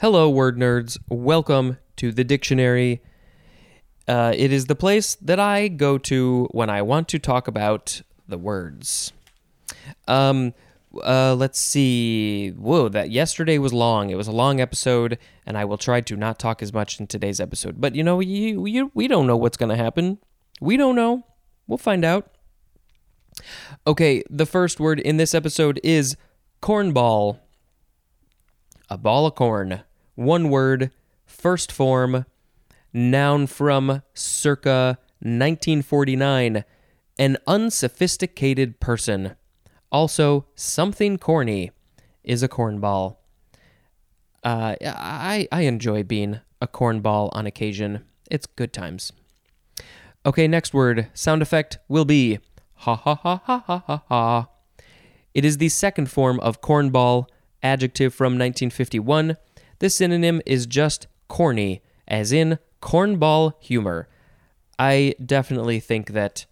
Hello, word nerds. Welcome to the dictionary. Uh, it is the place that I go to when I want to talk about the words. Um, uh, let's see. Whoa, that yesterday was long. It was a long episode, and I will try to not talk as much in today's episode. But you know, you, you we don't know what's going to happen. We don't know. We'll find out. Okay, the first word in this episode is cornball. A ball of corn. One word, first form, noun from circa 1949. An unsophisticated person. Also, something corny is a cornball. Uh, I, I enjoy being a cornball on occasion. It's good times. Okay, next word. Sound effect will be ha ha ha ha ha ha ha. It is the second form of cornball, adjective from 1951. This synonym is just corny, as in cornball humor. I definitely think that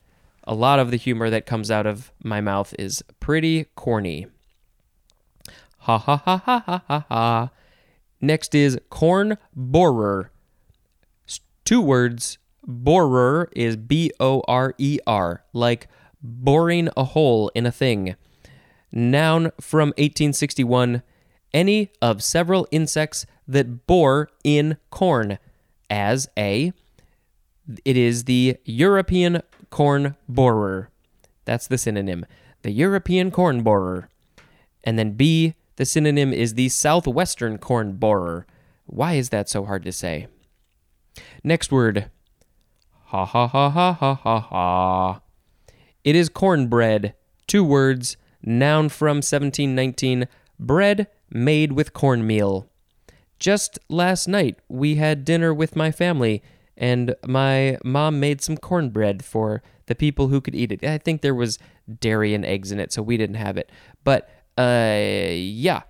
a lot of the humor that comes out of my mouth is pretty corny. Ha ha ha ha ha ha ha. Next is corn borer. Two words. Borer is B O R E R, like boring a hole in a thing. Noun from 1861. Any of several insects that bore in corn. As a, it is the European corn borer. That's the synonym. The European corn borer. And then B, the synonym is the southwestern corn borer. Why is that so hard to say? Next word. Ha ha ha ha ha ha ha. It is cornbread. Two words. Noun from 1719. Bread made with cornmeal. Just last night, we had dinner with my family, and my mom made some cornbread for the people who could eat it. I think there was dairy and eggs in it, so we didn't have it. But uh, yeah,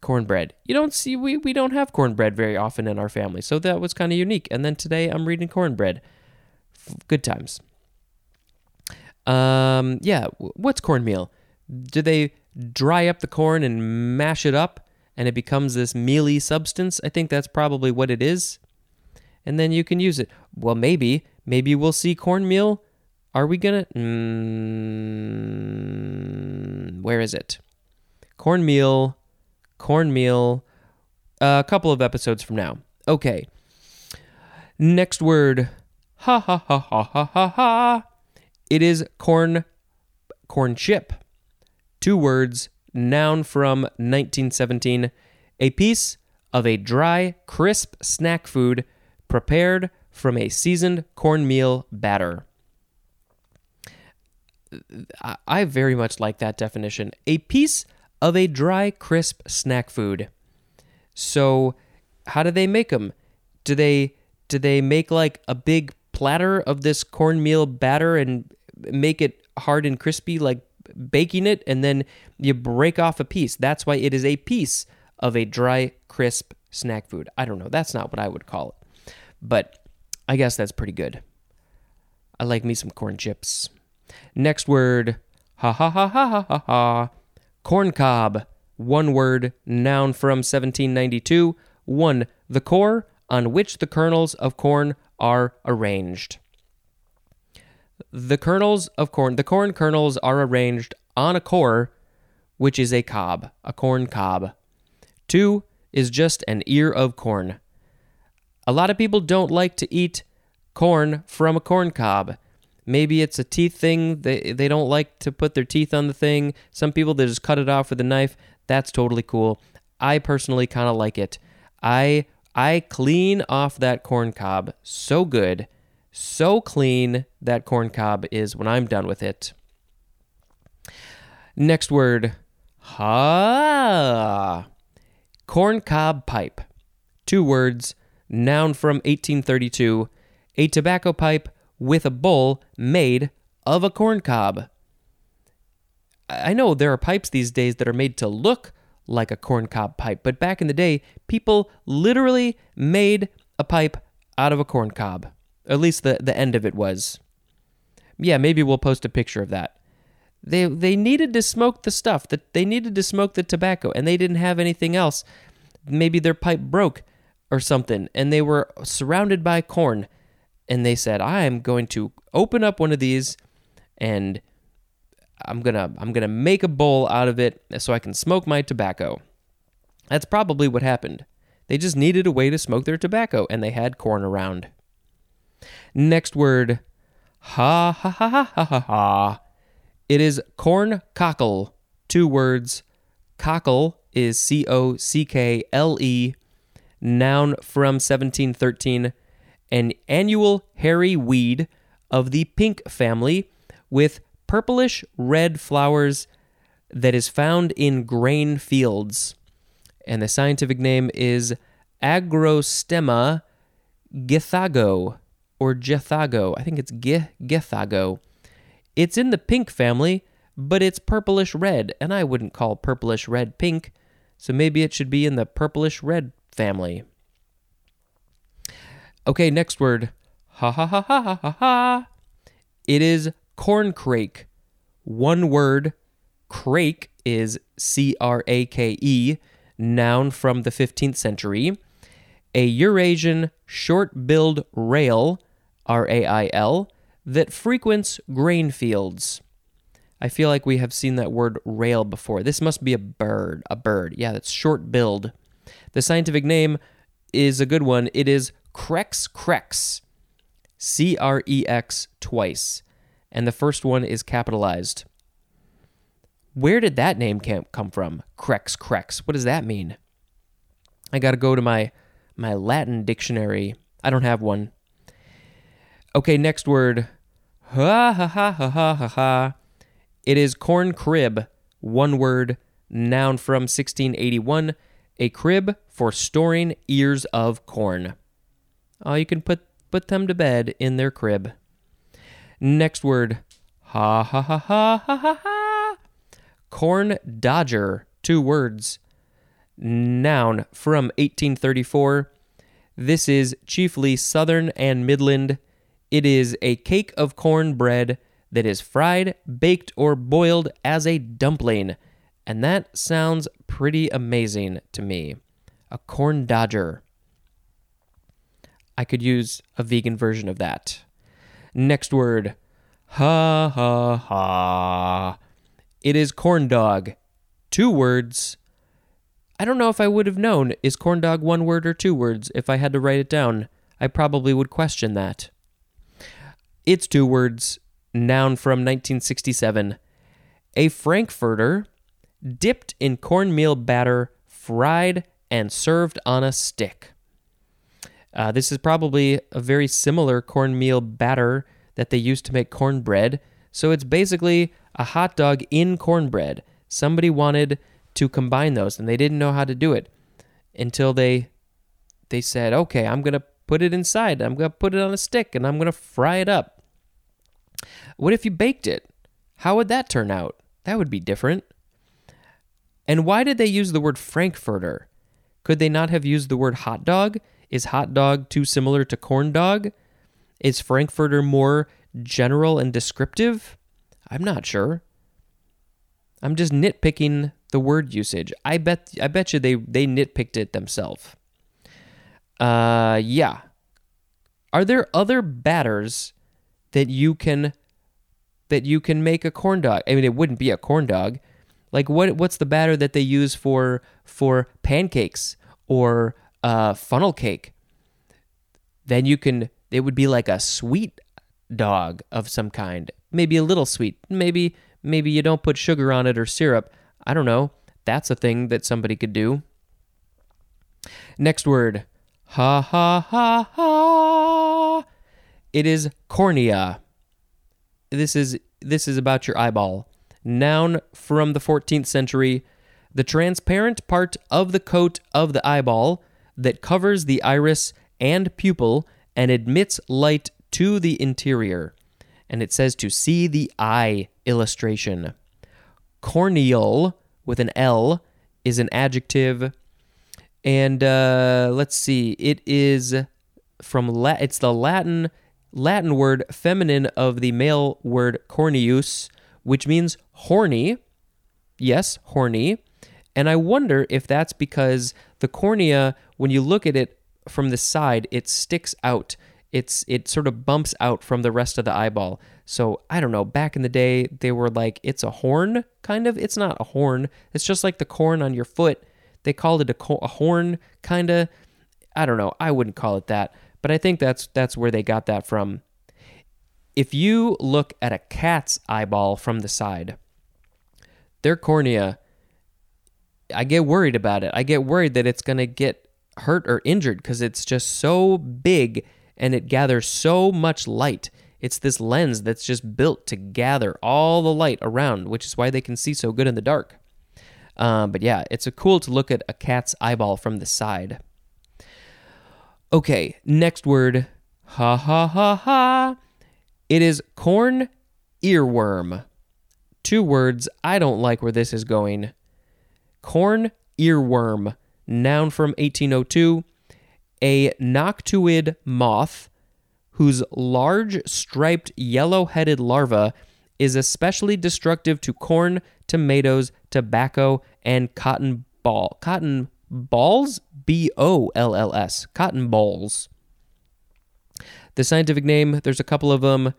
cornbread. You don't see we we don't have cornbread very often in our family, so that was kind of unique. And then today I'm reading cornbread. Good times. Um, yeah, what's cornmeal? Do they dry up the corn and mash it up? and it becomes this mealy substance. I think that's probably what it is. And then you can use it. Well, maybe. Maybe we'll see cornmeal. Are we to. Mm, where is it? Cornmeal. Cornmeal. A couple of episodes from now. Okay. Next word. Ha ha ha ha ha ha ha. It is corn. Corn chip. Two words noun from 1917, a piece of a dry, crisp snack food prepared from a seasoned cornmeal batter. I very much like that definition. A piece of a dry, crisp snack food. So, how do they make them? Do they do they make like a big platter of this cornmeal batter and make it hard and crispy like baking it and then you break off a piece. That's why it is a piece of a dry, crisp snack food. I don't know. That's not what I would call it. But I guess that's pretty good. I like me some corn chips. Next word. Ha ha ha ha ha ha ha. Corn cob. One word, noun from 1792. One, the core on which the kernels of corn are arranged. The kernels of corn, the corn kernels are arranged on a core, which is a cob, a corn cob. Two is just an ear of corn. A lot of people don't like to eat corn from a corn cob. Maybe it's a teeth thing. They, they don't like to put their teeth on the thing. Some people, they just cut it off with a knife. That's totally cool. I personally kind of like it. I I clean off that corn cob so good so clean that corn cob is when I'm done with it. Next word, ha. Corn cob pipe. Two words, noun from 1832. A tobacco pipe with a bowl made of a corn cob. I know there are pipes these days that are made to look like a corn cob pipe, but back in the day, people literally made a pipe out of a corn cob. At least the, the end of it was. Yeah, maybe we'll post a picture of that. They they needed to smoke the stuff that they needed to smoke the tobacco and they didn't have anything else. maybe their pipe broke or something and they were surrounded by corn and they said i am going to open up one of these and i'm gonna i'm gonna make a bowl out of it so i can smoke my tobacco that's probably what happened they just needed a way to smoke their tobacco and they had corn around next word ha ha ha ha ha ha it is corn cockle. Two words cockle is c-o-c-k-l-e noun from 1713, an annual hairy weed of the pink family with purplish red flowers that is found in grain fields. And the scientific name is Agrostemma githago or Gethago. I think it's Gethago. It's in the pink family, but it's purplish red, and I wouldn't call purplish red pink, so maybe it should be in the purplish red family. Okay, next word. Ha ha ha ha ha ha ha. It is corncrake. One word. Crake is C R A K E, noun from the 15th century. A Eurasian short billed rail, R A I L, that frequents grain fields. I feel like we have seen that word rail before. This must be a bird. A bird. Yeah, that's short billed. The scientific name is a good one. It is Crex crex. C R E X twice. And the first one is capitalized. Where did that name come from? Crex crex. What does that mean? I got to go to my my Latin dictionary. I don't have one. Okay, next word. Ha ha ha ha ha ha. It is corn crib. One word. Noun from 1681 a crib for storing ears of corn. Oh, you can put put them to bed in their crib. Next word. Ha ha ha ha ha ha. Corn dodger. Two words. Noun from 1834. This is chiefly southern and midland. It is a cake of corn bread that is fried, baked, or boiled as a dumpling and that sounds pretty amazing to me. A corn dodger. I could use a vegan version of that. Next word. Ha ha ha. It is corn dog. Two words. I don't know if I would have known is corn dog one word or two words if I had to write it down. I probably would question that. It's two words. Noun from 1967. A frankfurter dipped in cornmeal batter, fried, and served on a stick. Uh, this is probably a very similar cornmeal batter that they used to make cornbread. So it's basically a hot dog in cornbread. Somebody wanted to combine those and they didn't know how to do it until they they said, "Okay, I'm going to put it inside. I'm going to put it on a stick and I'm going to fry it up." What if you baked it? How would that turn out? That would be different. And why did they use the word Frankfurter? Could they not have used the word hot dog? Is hot dog too similar to corn dog? Is Frankfurter more general and descriptive? I'm not sure. I'm just nitpicking the word usage. I bet I bet you they they nitpicked it themselves. Uh yeah. Are there other batters that you can that you can make a corn dog? I mean it wouldn't be a corn dog, like what what's the batter that they use for for pancakes or uh, funnel cake? Then you can it would be like a sweet dog of some kind, maybe a little sweet. Maybe maybe you don't put sugar on it or syrup. I don't know. That's a thing that somebody could do. Next word. Ha ha ha ha. It is cornea. This is this is about your eyeball noun from the 14th century, the transparent part of the coat of the eyeball that covers the iris and pupil and admits light to the interior. And it says to see the eye illustration. Corneal with an L is an adjective. And uh, let's see, it is from La- it's the Latin Latin word feminine of the male word corneus, which means horny. Yes, horny. And I wonder if that's because the cornea, when you look at it from the side, it sticks out. It's it sort of bumps out from the rest of the eyeball. So I don't know. Back in the day, they were like, it's a horn, kind of. It's not a horn. It's just like the corn on your foot. They called it a, co- a horn, kind of. I don't know. I wouldn't call it that, but I think that's that's where they got that from. If you look at a cat's eyeball from the side, their cornea, I get worried about it. I get worried that it's going to get hurt or injured because it's just so big and it gathers so much light. It's this lens that's just built to gather all the light around, which is why they can see so good in the dark. Um, but yeah, it's a cool to look at a cat's eyeball from the side. Okay, next word. Ha ha ha ha. It is corn earworm. Two words. I don't like where this is going. Corn earworm, noun from 1802. A noctuid moth whose large striped yellow headed larva is especially destructive to corn, tomatoes, tobacco, and cotton boll. Cotton bolls? B O L L S. Cotton bolls. The scientific name, there's a couple of them.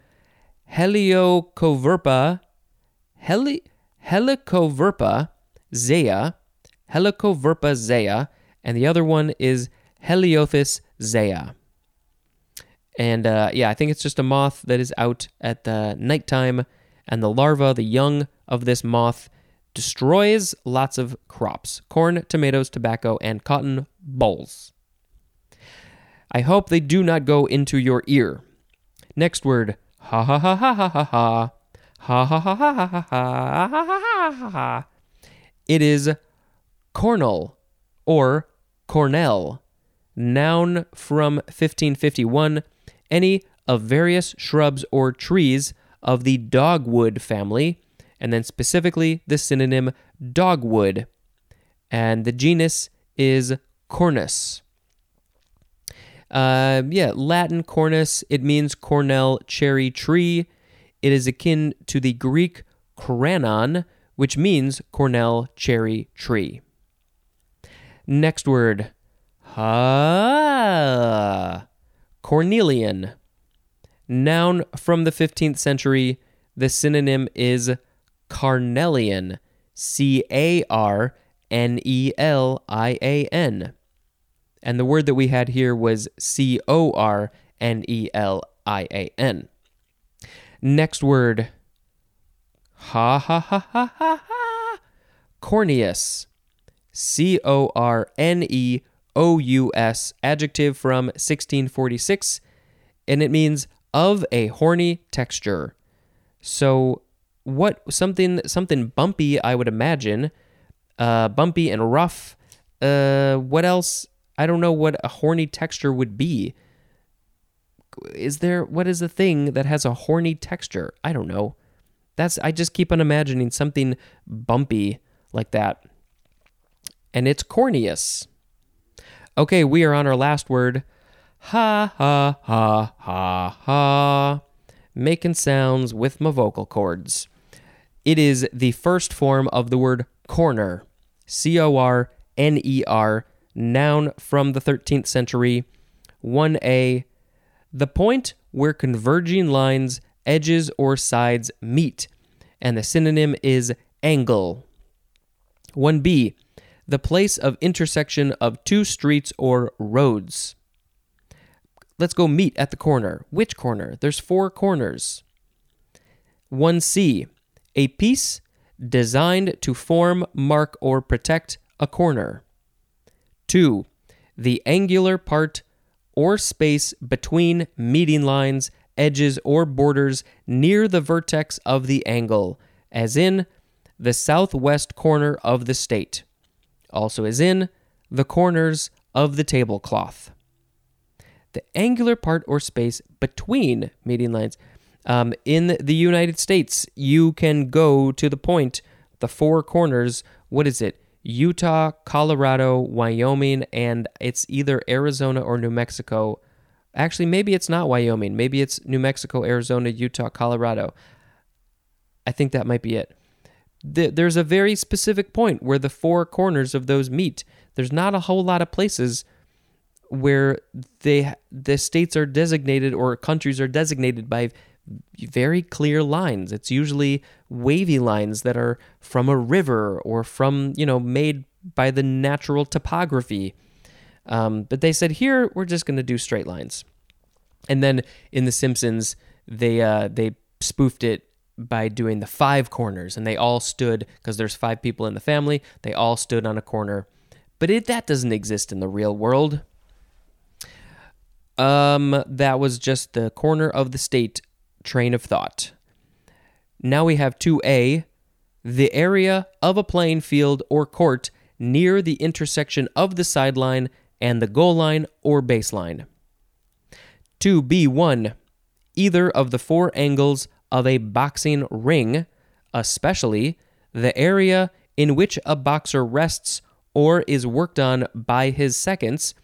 Heliocoverpa, Heli, Helicoverpa zea, Helicoverpa zea, and the other one is Heliothis zea. And uh, yeah, I think it's just a moth that is out at the nighttime, and the larva, the young of this moth, destroys lots of crops corn, tomatoes, tobacco, and cotton bolls. I hope they do not go into your ear. Next word ha ha ha ha ha ha ha. Ha ha ha ha ha ha ha ha ha ha. It is cornel or cornel, noun from 1551, any of various shrubs or trees of the dogwood family, and then specifically the synonym dogwood. And the genus is Cornus. Uh, yeah, Latin cornus, it means cornel cherry tree. It is akin to the Greek koranon, which means cornel cherry tree. Next word, ha, cornelian. Noun from the 15th century. The synonym is carnelian. C A R N E L I A N. And the word that we had here was C O R N E L I A N. Next word. Ha ha ha ha ha ha. Corneous. C O R N E O U S. Adjective from 1646. And it means of a horny texture. So what something something bumpy I would imagine. Uh, bumpy and rough. Uh, what else? I don't know what a horny texture would be. Is there what is a thing that has a horny texture? I don't know. That's I just keep on imagining something bumpy like that. And it's corneous. Okay, we are on our last word. Ha ha ha ha ha. Making sounds with my vocal cords. It is the first form of the word corner. C O R N E R noun from the 13th century. 1a, the point where converging lines, edges, or sides meet, and the synonym is angle. 1b, the place of intersection of two streets or roads. Let's go meet at the corner. Which corner? There's four corners. 1c, a piece designed to form, mark, or protect a corner. 2. The angular part or space between meeting lines, edges, or borders near the vertex of the angle, as in the southwest corner of the state, also as in the corners of the tablecloth. The angular part or space between meeting lines. Um, in the United States, you can go to the point, the four corners. What is it? Utah, Colorado, Wyoming, and it's either Arizona or New Mexico. Actually, maybe it's not Wyoming. Maybe it's New Mexico, Arizona, Utah, Colorado. I think that might be it. There's a very specific point where the four corners of those meet. there's not a whole lot of places where they the states are designated or countries are designated by very clear lines. It's usually wavy lines that are from a river or from, you know, made by the natural topography. Um, but they said here we're just going to do straight lines. And then in The Simpsons, they uh, they spoofed it by doing the five corners, and they all stood because there's five people in the family. They all stood on a corner, but it that doesn't exist in the real world. Um, that was just the corner of the state train of thought. Now we have 2A, the area of a playing field or court near the intersection of the sideline and the goal line or baseline. 2B1, either of the four angles of a boxing ring, especially the area in which a boxer rests or is worked on by his seconds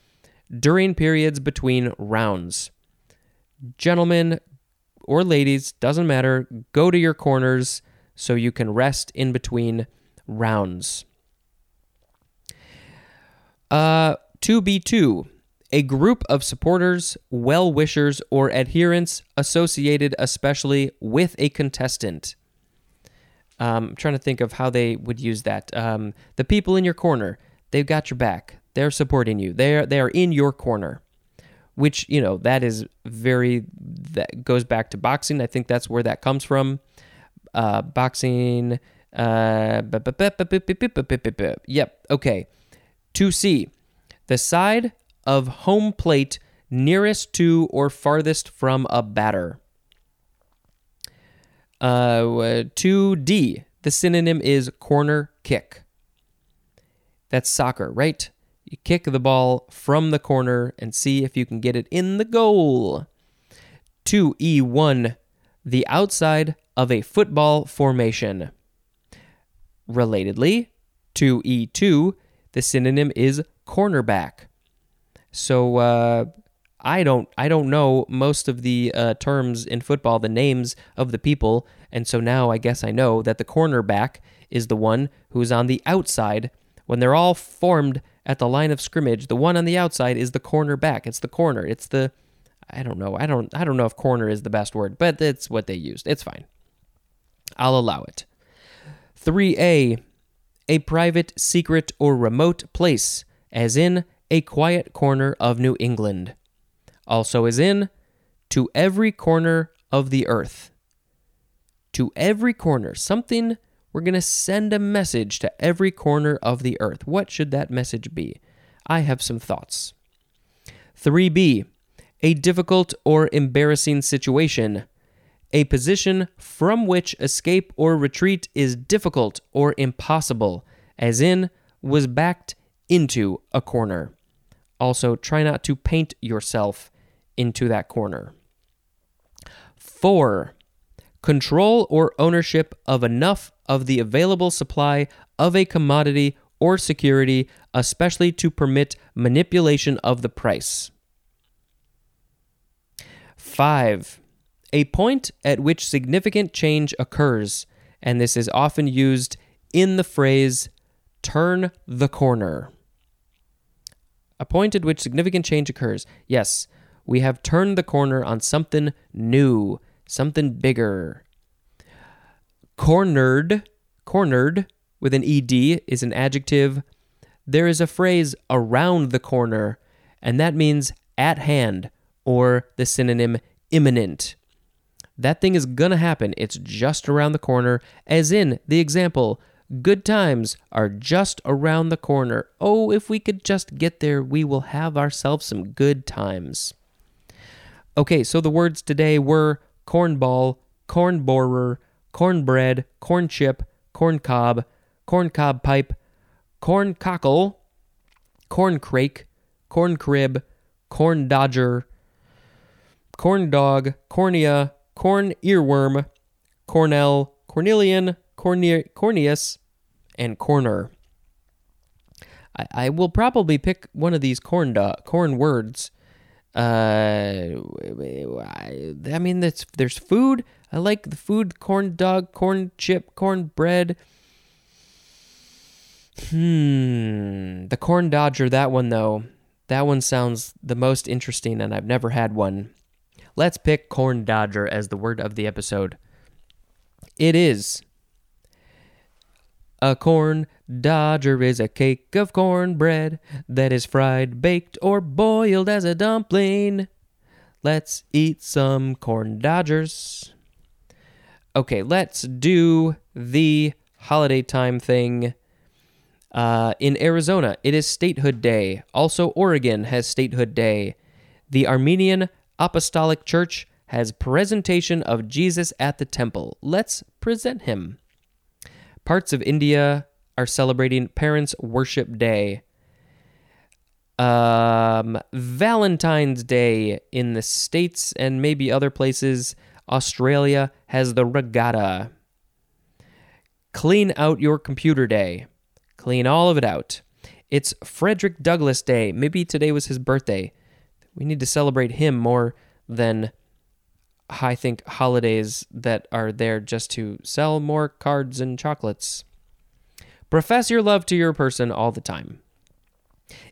during periods between rounds. Gentlemen, or ladies, doesn't matter, go to your corners so you can rest in between rounds. Uh, 2B2, a group of supporters, well wishers, or adherents associated especially with a contestant. Um, I'm trying to think of how they would use that. Um, the people in your corner, they've got your back. They're supporting you. They're they are in your corner which you know that is very that goes back to boxing. I think that's where that comes from. Uh, boxing. Uh, yep. Okay. To see the side of home plate nearest to or farthest from a batter. Uh, 2D. The synonym is corner kick. That's soccer, right? You kick the ball from the corner and see if you can get it in the goal. 2E1, the outside of a football formation. Relatedly, 2E2, the synonym is cornerback. So uh, I don't I don't know most of the uh, terms in football, the names of the people, and so now I guess I know that the cornerback is the one who's on the outside when they're all formed at the line of scrimmage. The one on the outside is the corner back. It's the corner. It's the I don't know. I don't I don't know if corner is the best word, but that's what they used. It's fine. I'll allow it. 3A a private, secret, or remote place, as in a quiet corner of New England. Also, as in to every corner of the earth. To every corner, something we're going to send a message to every corner of the earth. What should that message be? I have some thoughts. 3b. A difficult or embarrassing situation. A position from which escape or retreat is difficult or impossible, as in, was backed into a corner. Also, try not to paint yourself into that corner. 4 control or ownership of enough of the available supply of a commodity or security, especially to permit manipulation of the price. 5. A point at which significant change occurs, and this is often used in the phrase turn the corner. A point at which significant change occurs. Yes, we have turned the corner on something new, something bigger. Cornered, cornered with an ed is an adjective. There is a phrase around the corner, and that means at hand or the synonym imminent. That thing is gonna happen. It's just around the corner, as in the example, good times are just around the corner. Oh, if we could just get there, we will have ourselves some good times. Okay, so the words today were cornball, corn borer, cornbread, corn chip, corn cob, corn cob pipe, corn cockle, corn crake, corn crib, corn dodger, corn dog, cornea, corn earworm, cornel, cornelian, corne- corneous, and corner. I, I will probably pick one of these corn do- corn words uh, I I mean, that's there's food. I like the food: corn dog, corn chip, corn bread. Hmm. The corn dodger, that one though. That one sounds the most interesting, and I've never had one. Let's pick corn dodger as the word of the episode. It is. A corn dodger is a cake of cornbread that is fried, baked, or boiled as a dumpling. Let's eat some corn dodgers. Okay, let's do the holiday time thing. Uh, in Arizona, it is Statehood Day. Also, Oregon has Statehood Day. The Armenian Apostolic Church has presentation of Jesus at the temple. Let's present him. Parts of India are celebrating Parents Worship Day. Um, Valentine's Day in the States and maybe other places. Australia has the regatta. Clean out your computer day. Clean all of it out. It's Frederick Douglass Day. Maybe today was his birthday. We need to celebrate him more than I think holidays that are there just to sell more cards and chocolates. Profess your love to your person all the time.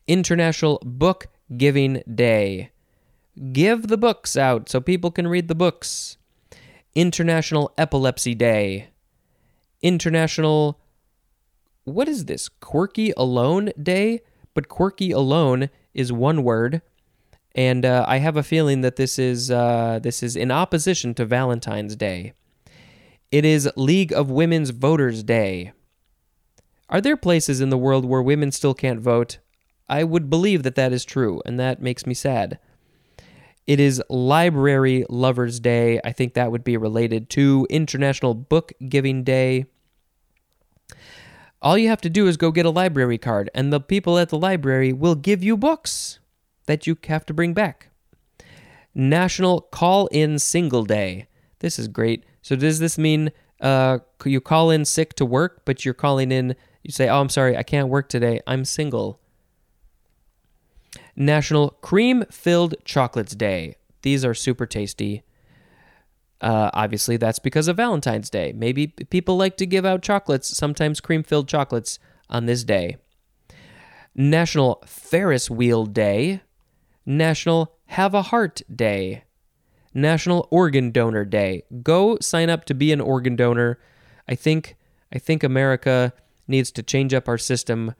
International Book Giving Day. Give the books out so people can read the books. International Epilepsy Day. International what is this? Quirky Alone Day? But quirky alone is one word. And uh, I have a feeling that this is uh, this is in opposition to Valentine's Day. It is League of Women's Voters Day. Are there places in the world where women still can't vote? I would believe that that is true, and that makes me sad. It is Library Lovers Day. I think that would be related to International Book Giving Day. All you have to do is go get a library card, and the people at the library will give you books that you have to bring back. National Call In Single Day. This is great. So, does this mean uh, you call in sick to work, but you're calling in, you say, Oh, I'm sorry, I can't work today. I'm single. National Cream Filled Chocolates Day. These are super tasty. Uh, obviously, that's because of Valentine's Day. Maybe people like to give out chocolates, sometimes cream filled chocolates, on this day. National Ferris Wheel Day. National Have a Heart Day. National Organ Donor Day. Go sign up to be an organ donor. I think I think America needs to change up our system.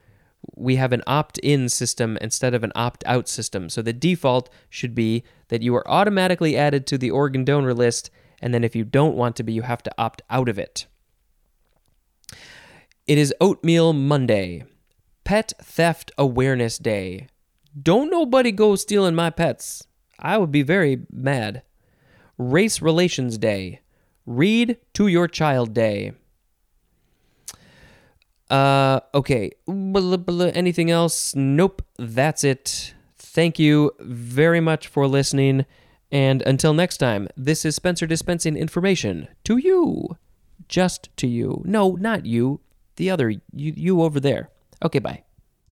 We have an opt-in system instead of an opt-out system. So the default should be that you are automatically added to the organ donor list and then if you don't want to be, you have to opt out of it. It is Oatmeal Monday, Pet Theft Awareness Day. Don't nobody go stealing my pets. I would be very mad. Race Relations Day, Read to Your Child Day. Uh, okay. Blah, blah, Anything else? Nope. That's it. Thank you very much for listening. And until next time, this is Spencer dispensing information to you. Just to you. No, not you. The other, you, you over there. Okay, bye.